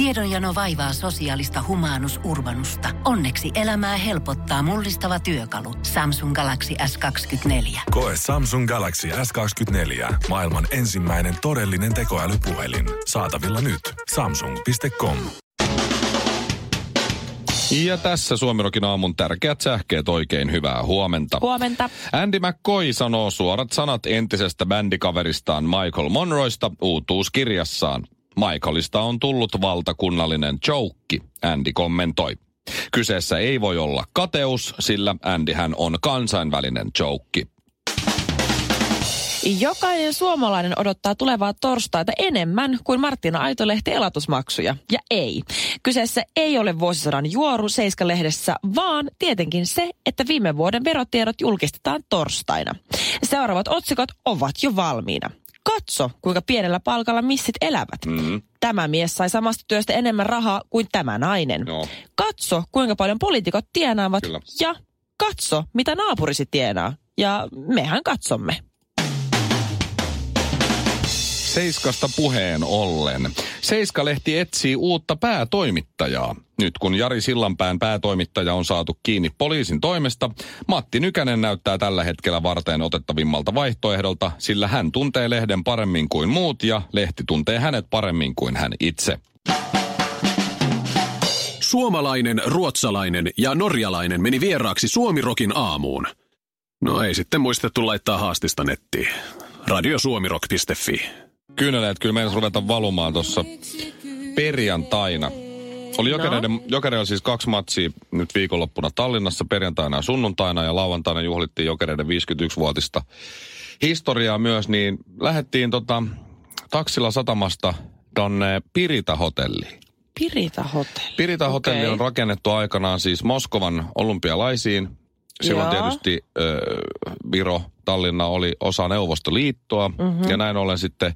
Tiedonjano vaivaa sosiaalista humanus urbanusta. Onneksi elämää helpottaa mullistava työkalu. Samsung Galaxy S24. Koe Samsung Galaxy S24. Maailman ensimmäinen todellinen tekoälypuhelin. Saatavilla nyt. Samsung.com. Ja tässä Suomirokin aamun tärkeät sähkeet oikein hyvää huomenta. Huomenta. Andy McCoy sanoo suorat sanat entisestä bändikaveristaan Michael Monroista uutuuskirjassaan. Michaelista on tullut valtakunnallinen joukki, Andy kommentoi. Kyseessä ei voi olla kateus, sillä Andyhän on kansainvälinen joukki. Jokainen suomalainen odottaa tulevaa torstaita enemmän kuin Martina Aitolehti elatusmaksuja. Ja ei. Kyseessä ei ole vuosisadan juoru Seiska-lehdessä, vaan tietenkin se, että viime vuoden verotiedot julkistetaan torstaina. Seuraavat otsikot ovat jo valmiina. Katso, kuinka pienellä palkalla missit elävät. Mm. Tämä mies sai samasta työstä enemmän rahaa kuin tämä nainen. No. Katso, kuinka paljon poliitikot tienaavat. Kyllä. Ja katso, mitä naapurisi tienaa. Ja mehän katsomme. Seiskasta puheen ollen. Seiska-lehti etsii uutta päätoimittajaa. Nyt kun Jari Sillanpään päätoimittaja on saatu kiinni poliisin toimesta, Matti Nykänen näyttää tällä hetkellä varteen otettavimmalta vaihtoehdolta, sillä hän tuntee lehden paremmin kuin muut ja lehti tuntee hänet paremmin kuin hän itse. Suomalainen, ruotsalainen ja norjalainen meni vieraaksi Suomirokin aamuun. No ei sitten muistettu laittaa haastista nettiin. Radiosuomirok.fi. Kyyneleet kyllä meidän ruveta valumaan tuossa perjantaina. Oli jokereiden, jokereilla siis kaksi matsia nyt viikonloppuna Tallinnassa perjantaina ja sunnuntaina ja lauantaina juhlittiin jokereiden 51-vuotista historiaa myös, niin lähdettiin tota, taksilla satamasta tonne Pirita-hotelliin. Pirita Hotelli. Pirita-hotelli Okei. on rakennettu aikanaan siis Moskovan olympialaisiin. Silloin Joo. tietysti ö, Viro, Tallinna oli osa Neuvostoliittoa. Mhm. Mm-hmm. Ja näin ollen sitten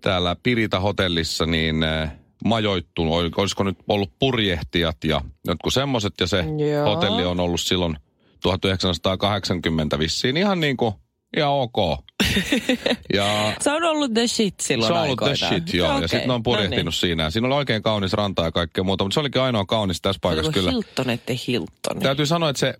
täällä Pirita-hotellissa niin ö, majoittunut, ol- olisiko nyt ollut purjehtijat ja jotkut semmoiset. Ja se Joo. hotelli on ollut silloin 1980 vissiin ihan niin kuin, ihan ok. ja Se on ollut the shit silloin se on ollut the aikoinaan. shit, joo. Okei, Ja sitten ne on purjehtinut no siinä. Ja Siinä oli oikein kaunis ranta ja kaikkea muuta, mutta se olikin ainoa kaunis tässä niin. paikassa kyllä. Hilton, ette Hilton. Täytyy sanoa, että se,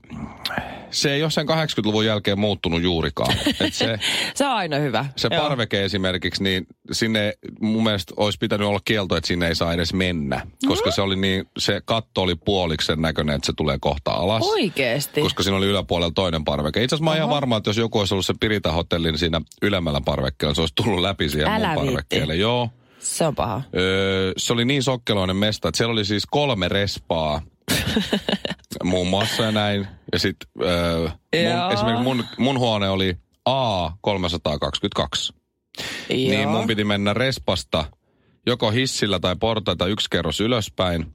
se ei ole sen 80-luvun jälkeen muuttunut juurikaan. Et se, Se on aina hyvä. se Joo. parveke esimerkiksi, niin sinne mun mielestä olisi pitänyt olla kielto, että sinne ei saa edes mennä. Koska se oli niin, se katto oli puoliksi sen näköinen, että se tulee kohta alas. Oikeesti? Koska siinä oli yläpuolella toinen parveke. Itse asiassa mä oon ihan varma, että jos joku olisi ollut se Pirita-hotelli, niin siinä ylemmällä parvekkeella se olisi tullut läpi siihen Älä mun viitti. parvekkeelle. Joo. Se on paha. Öö, se oli niin sokkeloinen mesta, että siellä oli siis kolme respaa muun muassa ja näin. Ja sitten öö, Joo. mun, esimerkiksi mun, mun huone oli A322. Niin mun piti mennä respasta joko hissillä tai portaita yksi kerros ylöspäin,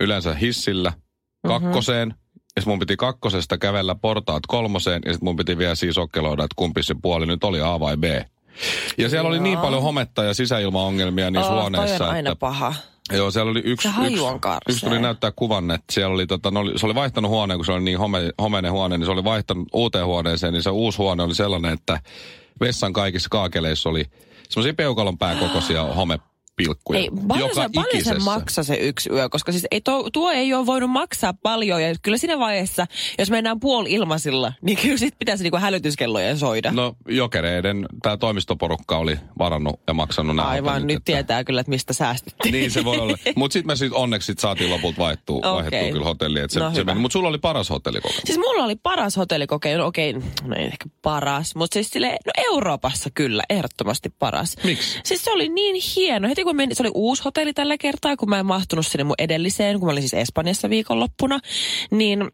yleensä hissillä, Mhm. kakkoseen. Ja sit mun piti kakkosesta kävellä portaat kolmoseen ja sitten mun piti vielä siis okkeloida, että kumpi se puoli nyt oli A vai B. Ja siellä oli niin paljon hometta ja sisäilmaongelmia niissä Oh, huoneissa, toi on aina että paha. Joo, siellä oli yksi, Se yksi, yksi tuli näyttää kuvan, että siellä oli, tota, oli, se oli vaihtanut huoneen, kun se oli niin home, homeinen huone, niin se oli vaihtanut uuteen huoneeseen, niin se uusi huone oli sellainen, että vessan kaikissa kaakeleissa oli semmoisia peukalon pääkokoisia homepilkkuja. Ei, paljon, joka se, paljon se maksaa se yksi yö, koska siis ei tuo, tuo ei ole voinut maksaa paljon. Ja kyllä siinä vaiheessa, jos mennään puoli ilmasilla, niin kyllä sit pitäisi niinku hälytyskellojen soida. No jokereiden, tämä toimistoporukka oli varannut ja maksanut nämä Aivan, nyt että- tietää kyllä, että mistä säästettiin. Niin se voi olla. Mutta sitten me sit onneksi sit saatiin lopulta vaihtua, Okei. vaihdettua kyllä hotelliin. Se, No se. Mutta sulla oli paras hotellikokemus. Siis mulla oli paras hotellikokeilu, no okei, no ei ehkä paras, mutta siis sille, no Euroopassa kyllä, ehdottomasti paras. Miksi? Siis se oli niin hieno. Heti kun menin, se oli uusi hotelli tällä kertaa, kun mä en mahtunut sinne mun edelliseen, kun mä olin siis Espanjassa viikonloppuna, niin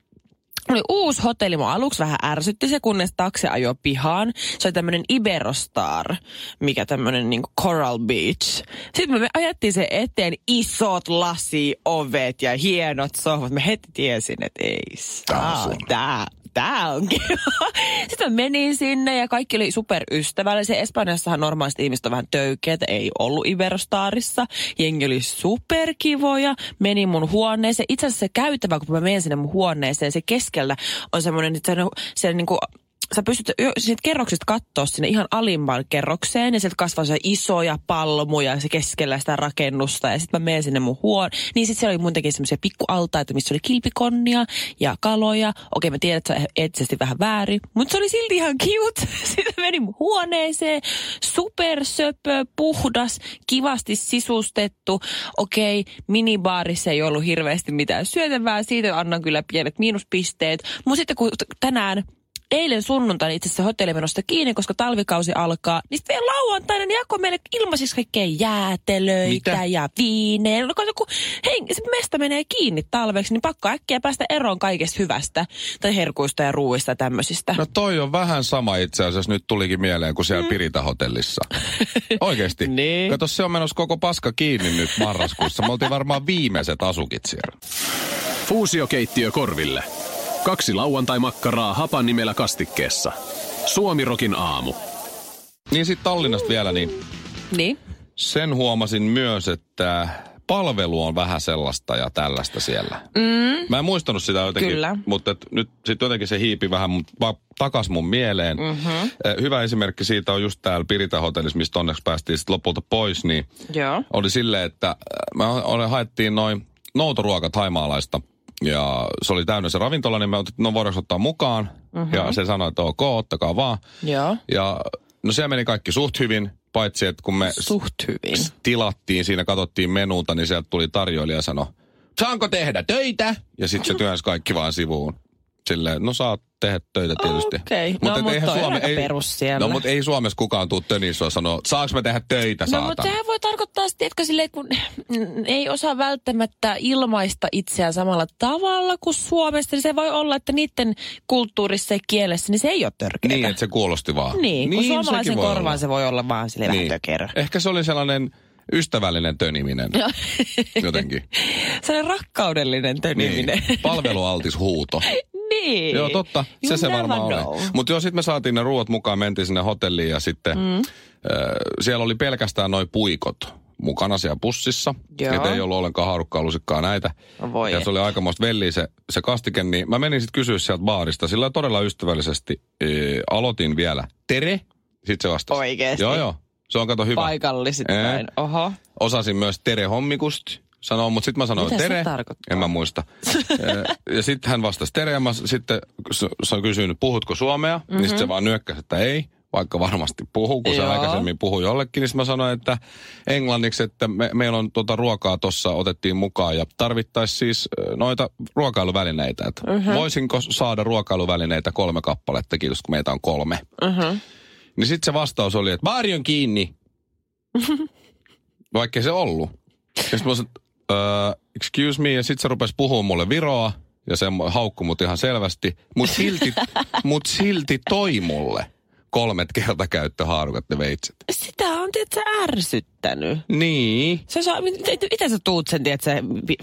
oli uusi hotelli. Mua aluksi vähän ärsytti se, kunnes taksi ajoi pihaan. Se oli tämmöinen Iberostar, mikä tämmöinen niin Coral Beach. Sitten me ajettiin se eteen isot lasiovet ja hienot sohvat. Me heti tiesin, että ei saa, tää, tää on kiva. Sitten menin sinne ja kaikki oli superystävällisiä. Espanjassahan normaalisti ihmiset on vähän töykeitä, ei ollut Iberostarissa. Jengi oli superkivoja. Menin mun huoneeseen. Itse asiassa se käytävä, kun mä menen sinne mun huoneeseen, se keskellä on semmoinen, että se, se niinku sä pystyt siitä kerroksista katsoa sinne ihan alimman kerrokseen ja sieltä kasvaa se isoja palmuja se keskellä sitä rakennusta ja sitten mä menen sinne mun huon. Niin sitten siellä oli muutenkin semmoisia pikkualtaita, missä oli kilpikonnia ja kaloja. Okei, mä tiedän, että se on eettisesti vähän väärin, mutta se oli silti ihan cute. Sitten menin mun huoneeseen, supersöpö, puhdas, kivasti sisustettu. Okei, minibaarissa ei ollut hirveästi mitään syötävää, siitä annan kyllä pienet miinuspisteet. Mutta sitten kun tänään eilen sunnuntaina itse asiassa hotellimenosta kiinni, koska talvikausi alkaa. Niin sitten vielä lauantaina ne jakoi meille ilmaisiksi kaikkea jäätelöitä Mitä? ja viinejä. No, kun hei, se mesta menee kiinni talveksi, niin pakko äkkiä päästä eroon kaikesta hyvästä. Tai herkuista ja ruuista ja tämmöisistä. No toi on vähän sama itse asiassa, nyt tulikin mieleen kuin siellä mm. Pirita-hotellissa. Oikeesti. Niin. Kato, se on menossa koko paska kiinni nyt marraskuussa. Me oltiin varmaan viimeiset asukit siellä. Fuusiokeittiö korville. Kaksi lauantai-makkaraa hapan nimellä kastikkeessa. Suomirokin aamu. Niin sitten Tallinnasta vielä, niin Niin. sen huomasin myös, että palvelu on vähän sellaista ja tällaista siellä. Mm. Mä en muistanut sitä jotenkin, Kyllä. mutta et nyt sitten jotenkin se hiipi vähän mut va- takas mun mieleen. Mm-hmm. Hyvä esimerkki siitä on just täällä Pirita-hotellissa, mistä onneksi päästiin sitten lopulta pois, niin Joo. oli silleen, että äh, me ole, haettiin noin noutoruokat haimaalaista ja se oli täynnä se ravintola, niin me otettiin, no voidaanko ottaa mukaan? Mm-hmm. Ja se sanoi, että ok, ottakaa vaan. Joo. Ja no se meni kaikki suht hyvin, paitsi että kun me Suht hyvin. tilattiin, siinä katsottiin menuta, niin sieltä tuli tarjoilija ja sanoi, saanko tehdä töitä? Ja sitten se työnsi kaikki vaan sivuun. Silleen, no saat tehdä töitä tietysti. Okei. No, et mutta eihän on aika perus siellä. No mutta ei Suomessa kukaan tuu tönissä ja sanoo, saaks mä tehdä töitä, No saatana? mutta sehän voi tarkoittaa sitten, että silleen, kun ei osaa välttämättä ilmaista itseään samalla tavalla kuin Suomessa, niin se voi olla, että niiden kulttuurissa ja kielessä, niin se ei ole törkeää. Niin, että se kuulosti vaan. Niin, kun sekin suomalaisen voi korvaan olla. se voi olla vaan silleen niin. vähän. Ehkä se oli sellainen ystävällinen töniminen jotenkin. Sellainen rakkaudellinen töniminen. Niin. Palvelualtis huuto. niin. Joo, totta. You Se se varmaan know. oli. Mutta joo, sitten me saatiin ne ruuat mukaan, mentiin sinne hotelliin ja sitten mm. äh, siellä oli pelkästään noin puikot mukana siellä pussissa. Joo. Et ei ollut ollenkaan haarukkaa lusikkaa näitä. No voi ja se oli aikamoista velliä se, se kastike, niin mä menin sitten kysyä sieltä baarista. Sillä todella ystävällisesti äh, aloitin vielä. Tere? Sitten se vastasi. Oikeesti? Joo, joo. Se on kato hyvä. Paikalliset Ee. näin. Oho. Osasin myös Tere Hommikust sanoa, mutta sitten mä sanoin Mitä se Tere. En mä muista. Eh, ja sitten hän vastasi Tere ja mä sitten s- s- kysyin, puhutko suomea? Mm-hmm. Niin sitten se vaan nyökkäsi, että ei, vaikka varmasti puhuu, kun se aikaisemmin puhui jollekin. Niin mä sanoin, että englanniksi, että me, meillä on tuota ruokaa tuossa otettiin mukaan ja tarvittaisiin siis noita ruokailuvälineitä. Että mm-hmm. Voisinko saada ruokailuvälineitä kolme kappaletta, kiitos kun meitä on kolme. Mm-hmm. Niin sitten se vastaus oli, että baari on kiinni. Vaikkei se ollut. Ja sitten mä sanoin, uh, excuse me, ja sitten se rupesi puhumaan mulle viroa, ja se haukkui mut ihan selvästi. Mutta silti, mut silti toi mulle kolmet kertakäyttöhaarukat ja veitset. Sitä on, tiedätkö, ärsyttänyt. Niin. Se saa, miten sä tuut sen, tiedätkö,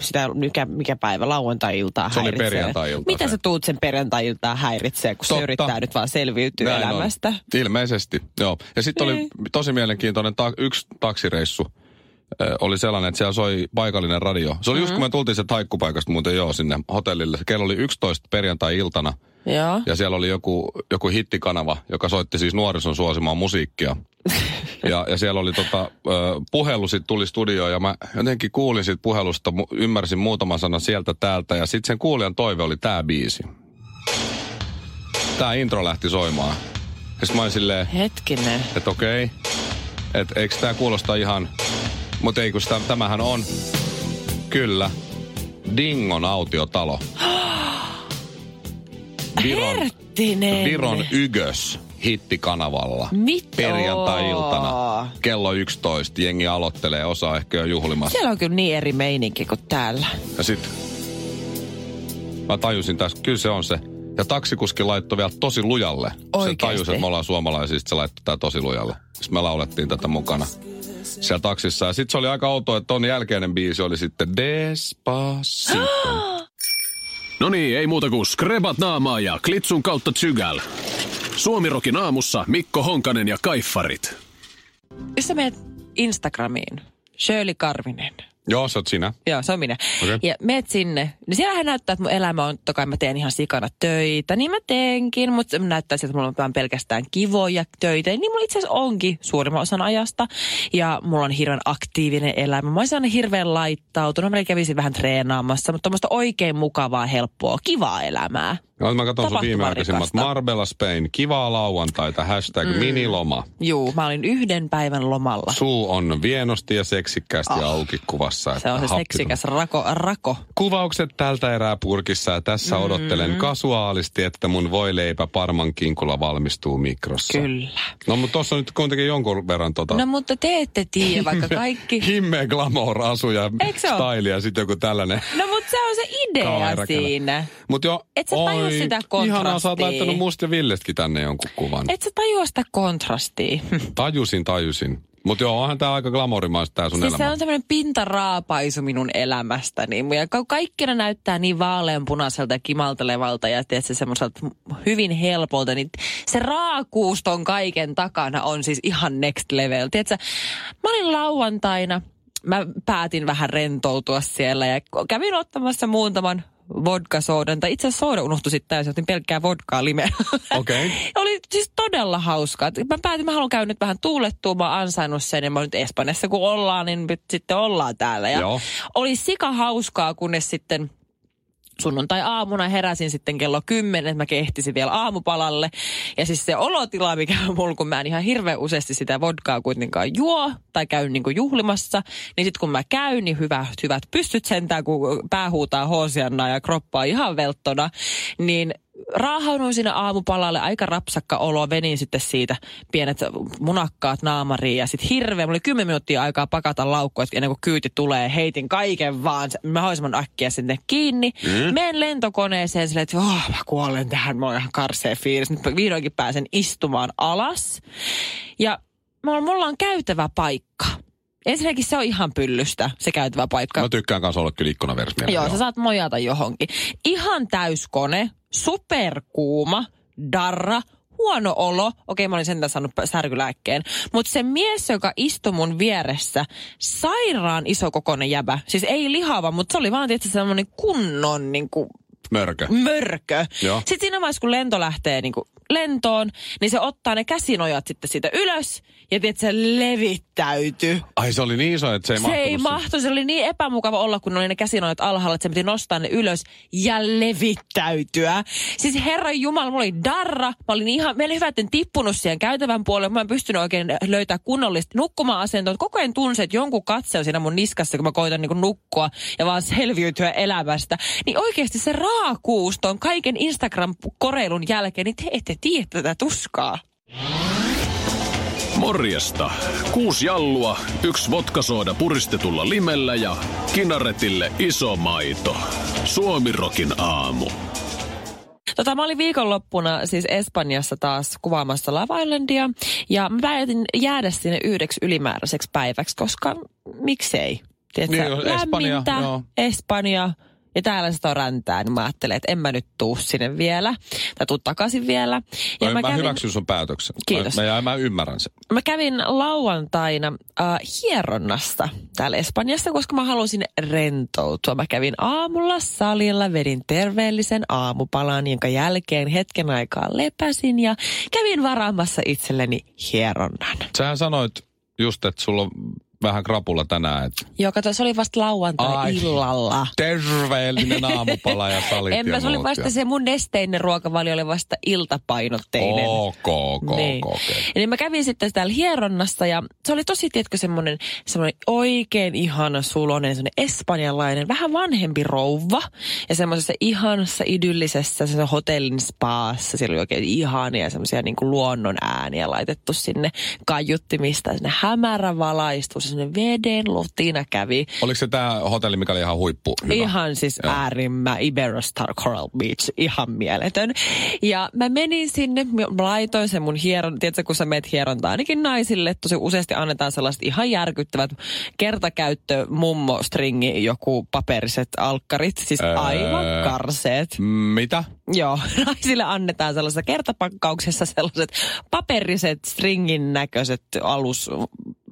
sitä, mikä, mikä päivä, lauantai-iltaa Se oli häiritsee? perjantai-ilta Miten se. sä tuut sen perjantai-iltaa häiritsee, kun Totta. se yrittää nyt vaan selviytyä Näin on. elämästä? Ilmeisesti, joo. Ja sitten oli Niin. tosi mielenkiintoinen ta- yksi taksireissu. Oli sellainen, että siellä soi paikallinen radio. Se oli mm-hmm. just kun me tultiin se taikkupaikasta muuten joo sinne hotellille. Kello oli 11 perjantai-iltana. Joo. Ja siellä oli joku, joku hittikanava, joka soitti siis nuorison suosimaa musiikkia. Ja, ja siellä oli tota, puhelu sit tuli studioon ja mä jotenkin kuulin siitä puhelusta, ymmärsin muutaman sanan sieltä täältä. Ja sitten sen kuulijan toive oli tää biisi. Tää intro lähti soimaan. Ja sit mä olin silleen, Hetkinen. että okei, että eikö tää kuulosta ihan, mutta ei kun sitä, tämähän on, kyllä, Dingon autiotalo. Viron, Herttinen. Viron Ygös hittikanavalla. Mitä? Perjantai-iltana kello 11. Jengi aloittelee, osa ehkä jo juhlimassa. Siellä on kyllä niin eri meininki kuin täällä. Ja sit mä tajusin tässä, kyllä se on se. Ja taksikuski laittoi vielä tosi lujalle. Se Oikeesti? tajusi, että me ollaan suomalaisia, sit se laittoi tää tosi lujalle. Sitten me laulettiin tätä mukana siellä taksissa. Ja sitten se oli aika outoa, että ton jälkeinen biisi oli sitten Despacito. No niin, ei muuta kuin skrebat naamaa ja klitsun kautta tsygäl. Suomirokin aamussa Mikko Honkanen ja Kaiffarit. Jos sä menet Instagramiin, Shirley Karvinen, Joo, se oot sinä. Joo, se on minä. Okei. Ja meet sinne. Niin siellähän näyttää, että mun elämä on, totta kai mä teen ihan sikana töitä. Niin mä teenkin, mutta näyttää siltä, että mulla on pelkästään kivoja töitä. Niin mulla itse asiassa onkin suurimman osan ajasta. Ja mulla on hirveän aktiivinen elämä. Mä aina hirveän laittautunut. Mä kävisin vähän treenaamassa, mutta tuommoista oikein mukavaa, helppoa, kivaa elämää. No, mä katson sun viimeaikaisimmat. Marbella Spain, kivaa lauantaita, hashtag mm. miniloma. Juu, mä olin yhden päivän lomalla. Suu on vienosti ja seksikkäästi oh. auki kuvassa. Se on se seksikäs rako, rako. Kuvaukset tältä erää purkissa ja tässä mm. odottelen kasuaalisti, että mun voileipä parman kinkulla valmistuu mikrossa. Kyllä. No mutta tuossa on nyt kuitenkin jonkun verran tota... No mutta te ette tiedä, vaikka kaikki... Himme glamour asu ja sitten joku tällainen. No mutta se on se idea siinä. Mut jo, Et sä tajua sitä Ihanaa, sä oot kontrastia. laittanut musta ja Villestäkin tänne jonkun kuvan. Et sä tajua sitä kontrastia. Tajusin, tajusin. Mutta joo, onhan tää aika glamourimaista tää sun Siis se elämä. on tämmöinen pintaraapaisu minun elämästäni. Ja ka- kaikkina näyttää niin vaaleanpunaiselta ja kimaltelevalta ja tietysti semmoiselta hyvin helpolta. Niin se raakuus ton kaiken takana on siis ihan next level. Tiedätkö, mä olin lauantaina, mä päätin vähän rentoutua siellä ja kävin ottamassa muutaman vodka-soodan. Tai itse asiassa sooda unohtui sitten täysin, otin pelkkää vodkaa limeä. Okei. Oli siis todella hauskaa. Mä päätin, mä haluan käydä nyt vähän tuulettua, mä oon ansainnut sen ja mä nyt Espanjassa kun ollaan, niin nyt sitten ollaan täällä. Ja Joo. oli sika hauskaa, kunnes sitten sunnuntai-aamuna heräsin sitten kello 10, että mä kehtisin vielä aamupalalle. Ja siis se olotila, mikä on mulla, kun mä en ihan hirveän useasti sitä vodkaa kuitenkaan juo tai käyn niin juhlimassa, niin sitten kun mä käyn, niin hyvä, hyvät pystyt sentään, kun pää huutaa hoosianna ja kroppaa ihan velttona, niin raahauduin siinä aamupalalle, aika rapsakka olo, venin sitten siitä pienet munakkaat naamariin ja sitten hirveä, mulla oli 10 minuuttia aikaa pakata laukkua, että ennen kuin kyyti tulee, heitin kaiken vaan se- mahdollisimman äkkiä sinne kiinni. Mm. Menen lentokoneeseen silleen, että oh, mä kuolen tähän, mä oon ihan karsea fiilis. Nyt mä vihdoinkin pääsen istumaan alas. Ja mulla on käytävä paikka. Ensinnäkin se on ihan pyllystä, se käytävä paikka. Mä tykkään kanssa olla kyllä ikkunaversmielellä. Joo, sä saat mojata johonkin. Ihan täyskone, superkuuma, darra, huono olo. Okei, mä olin sentään saanut särkylääkkeen. Mutta se mies, joka istui mun vieressä, sairaan iso kokoinen jäbä. Siis ei lihava, mutta se oli vaan tietysti semmoinen kunnon niin kuin, Mörkö. mörkö. Joo. Sitten siinä vaiheessa, kun lento lähtee niin kuin lentoon, niin se ottaa ne käsinojat sitten siitä ylös ja tiedät, se levittäytyy. Ai se oli niin iso, että se ei Se mahtunut ei sinne. mahtu, se oli niin epämukava olla, kun oli ne käsinojat alhaalla, että se piti nostaa ne ylös ja levittäytyä. Siis herran jumala, mulla oli darra, mä olin ihan, meillä hyvä, että en tippunut siihen käytävän puolelle, mä en pystynyt oikein löytää kunnollista nukkuma-asentoa. Koko ajan tunsin, että jonkun katse on siinä mun niskassa, kun mä koitan niin nukkua ja vaan selviytyä elämästä. Niin oikeasti se raakuus ton kaiken Instagram-koreilun jälkeen, niin te ette tiedä tätä tuskaa. Morjesta. Kuusi jallua, yksi vodkasooda puristetulla limellä ja kinaretille iso maito. Suomirokin aamu. Tota, mä olin viikonloppuna siis Espanjassa taas kuvaamassa Love Islandia. Ja mä päätin jäädä sinne yhdeksi ylimääräiseksi päiväksi, koska miksei? Tiedätkö, Niin, Espanja, joo. Espanja. Ja täällä sitä on räntää, niin mä ajattelin, että en mä nyt tuu sinne vielä. Tai tuu takaisin vielä. Ja Ja mä, mä hyväksyn sun päätöksen. Kiitos. Mä, mä, mä ymmärrän sen. Mä kävin lauantaina äh, hieronnasta täällä Espanjassa, koska mä halusin rentoutua. Mä kävin aamulla salilla, vedin terveellisen aamupalan, jonka jälkeen hetken aikaa lepäsin ja kävin varaamassa itselleni hieronnan. Sähän sanoit just, että sulla on vähän krapulla tänään, että Joo, kato, se oli vasta lauantai-illalla. terveellinen aamupala ja salit En ja mä, se oli vasta ja... se mun nesteinen ruokavalio oli vasta iltapainotteinen. Ok, ok, Niin. ok. okei. Ja niin mä kävin sitten täällä hieronnassa ja se oli tosi, tiedätkö, semmoinen, semmoinen oikein ihana sulonen, semmoinen espanjalainen, vähän vanhempi rouva. Ja semmoisessa ihanassa idyllisessä se hotellin spaassa, siellä oli oikein ihania semmoisia niin kuin luonnon ääniä laitettu sinne kaiuttimista. Sinne hämärä valaistus, semmoinen veden lutina kävi. Oliko se tämä hotelli, mikä oli ihan huippu? Hyvä? Ihan siis Joo. äärimmä Iberostar Coral Beach, ihan mieletön. Ja mä menin sinne, mä laitoin sen mun hieron, tiedätkö kun sä meet hierontaa ainakin naisille, tosi useasti annetaan sellaiset ihan järkyttävät kertakäyttö mummo stringi, joku paperiset alkkarit, siis Öö. aivan karseet. Mitä? Joo, naisille annetaan sellaisessa kertapakkauksessa sellaiset paperiset stringin näköiset alus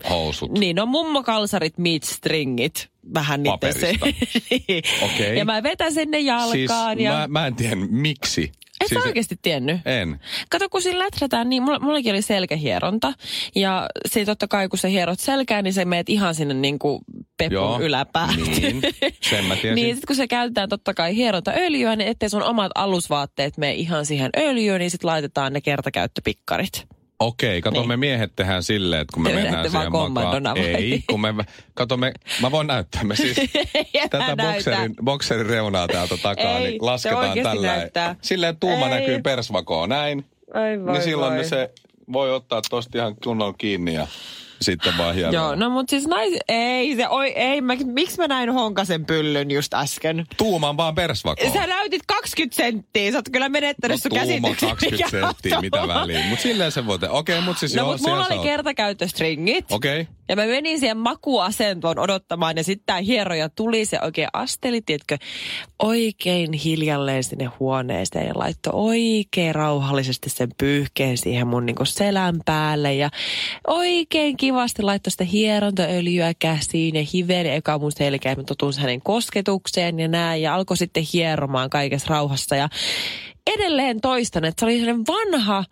housut. Niin, no mummokalsarit meet stringit. Vähän niiden se. Niin. Okei. Ja mä vetäsen ne Siis jalkaan. ja... mä, mä en tiedä miksi. Et siis sä oikeasti tiennyt? En. Kato, kun siinä läträtään, niin mulla, mullakin oli selkähieronta. Ja se totta kai, kun sä hierot selkää, niin se meet ihan sinne niin kuin pepun Joo, yläpäähän. niin. Sen mä tiesin. niin sit kun se käytetään totta kai hierontaöljyä, niin ettei sun omat alusvaatteet mene ihan siihen öljyyn, niin sit laitetaan ne kertakäyttöpikkarit. Okei, kato Niin. me miehet tehdään silleen, että kun me Te mennään siihen makaan. Ei, kun me, kato me, mä voin näyttää. Me siis tätä näytä. bokserin, bokserin reunaa täältä takaa, Ei, niin lasketaan tällä. näyttää. Silleen tuuma Ei. näkyy persvakoon, näin. Ai niin silloin ne se voi ottaa tosta ihan kunnolla kiinni ja sitten vaan hieman. Joo, no mut siis nais... Ei, se, oi, ei, mä, miksi mä näin honkasen pyllyn just äsken? Tuuman vaan persvakoon. Sä näytit 20 senttiä, sä oot kyllä menettänyt sun No tuuma käsityksen. 20 mikä on senttiä, mitä tuuma. väliä. Mut silleen se voi. Okei, mut siis No joo, mut mulla oli kertakäyttöstringit. Okei. Ja mä menin siihen makuasentoon odottamaan ja sitten tää hieroja tuli, se oikein asteli, tiedätkö, oikein hiljalleen sinne huoneeseen ja laittoi oikein rauhallisesti sen pyyhkeen siihen mun niinku selän päälle ja oikein kivasti laittoi sitä hierontaöljyä käsiin ja hiveli eka mun selkeä, mä totun hänen kosketukseen ja näin ja alkoi sitten hieromaan kaikessa rauhassa ja edelleen toistan, että se oli sellainen vanha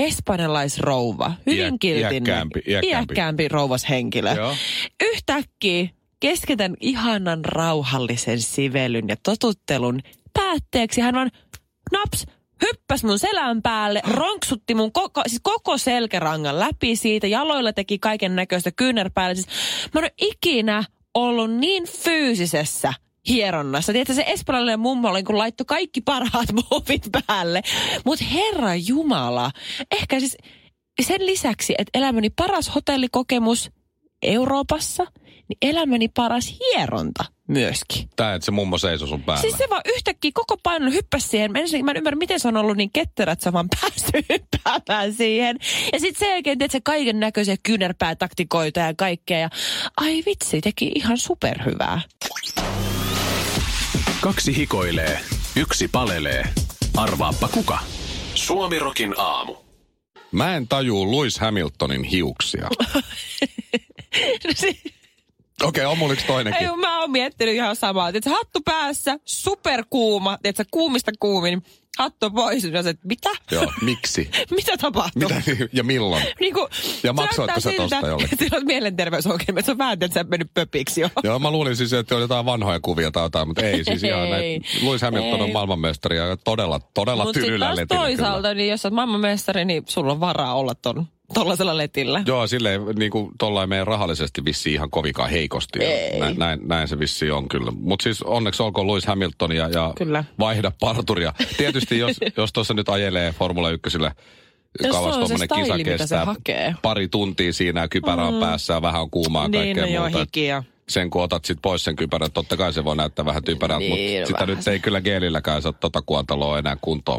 espanjalaisrouva, hyvin Iä- kiltin, iäkkäämpi- iäkkäämpi. iäkkäämpi rouvas henkilö. Joo. Yhtäkkiä keskitän ihanan rauhallisen sivelyn ja totuttelun päätteeksi hän vaan naps, hyppäs mun selän päälle, ronksutti mun koko, siis koko selkärangan läpi siitä, jaloilla teki kaiken näköistä kyynärpäälle. Siis mä en ole ikinä ollut niin fyysisessä hieronnassa. Tiedätkö, se espanjalainen mummo oli, kun laittoi kaikki parhaat muovit päälle. Mutta herra Jumala, ehkä siis sen lisäksi, että elämäni paras hotellikokemus Euroopassa, niin elämäni paras hieronta myöskin. Tää, että se mummo seisoo sun päällä. Siis se vaan yhtäkkiä koko paino hyppäsi siihen. Mä Ensinnäkin mä en ymmärrä, miten se on ollut niin ketterä, että se on vaan päässyt hyppäämään siihen. Ja sitten sen jälkeen teet se kaiken näköisiä kyynärpäätaktikoita ja kaikkea. Ja ai vitsi, teki ihan superhyvää. Kaksi hikoilee, yksi palelee. Arvaappa kuka? Suomirokin aamu. Mä en tajuu Lewis Hamiltonin hiuksia. Okei, on mulla yksi toinenkin. Ei, mä oon miettinyt ihan samaa. Että hattu päässä, superkuuma, että kuumista kuumin, hattu pois. Ja se, että mitä? Joo, miksi? mitä tapahtuu? Mitä, ja milloin? Niin kuin, Ja maksoitko sä tosta jollekin? Sillä on mielenterveysongelmia, se on vähän, että sä mennyt pöpiksi jo. Joo, mä luulin siis, että on jotain vanhoja kuvia tai jotain, mutta ei. Siis ihan näin. Lewis Hamilton on maailmanmestari ja todella, todella Mutta sitten tylyllä letillä toisaalta, kyllä. niin jos sä oot maailmanmestari, niin sulla on varaa olla ton, tollasella letillä. Joo, silleen niin kuin tollain meidän rahallisesti vissiin ihan kovikaan heikosti. Näin, näin, näin se vissi on kyllä. Mutta siis onneksi olkoon Lewis Hamilton ja, ja Kyllä. vaihda parturia. Tietysti jos, jos tuossa nyt ajelee Formula 1 Jos kauas tuommoinen kisa kestää pari tuntia siinä kypärä on päässä ja vähän on kuumaa niin, kaikkea no joo, muuta. ja... Sen kun otat sit pois sen kypärän, totta kai se voi näyttää vähän typerältä, Niin, mutta sitä nyt ei kyllä geelilläkään saa tota kuontaloa enää kuntoon.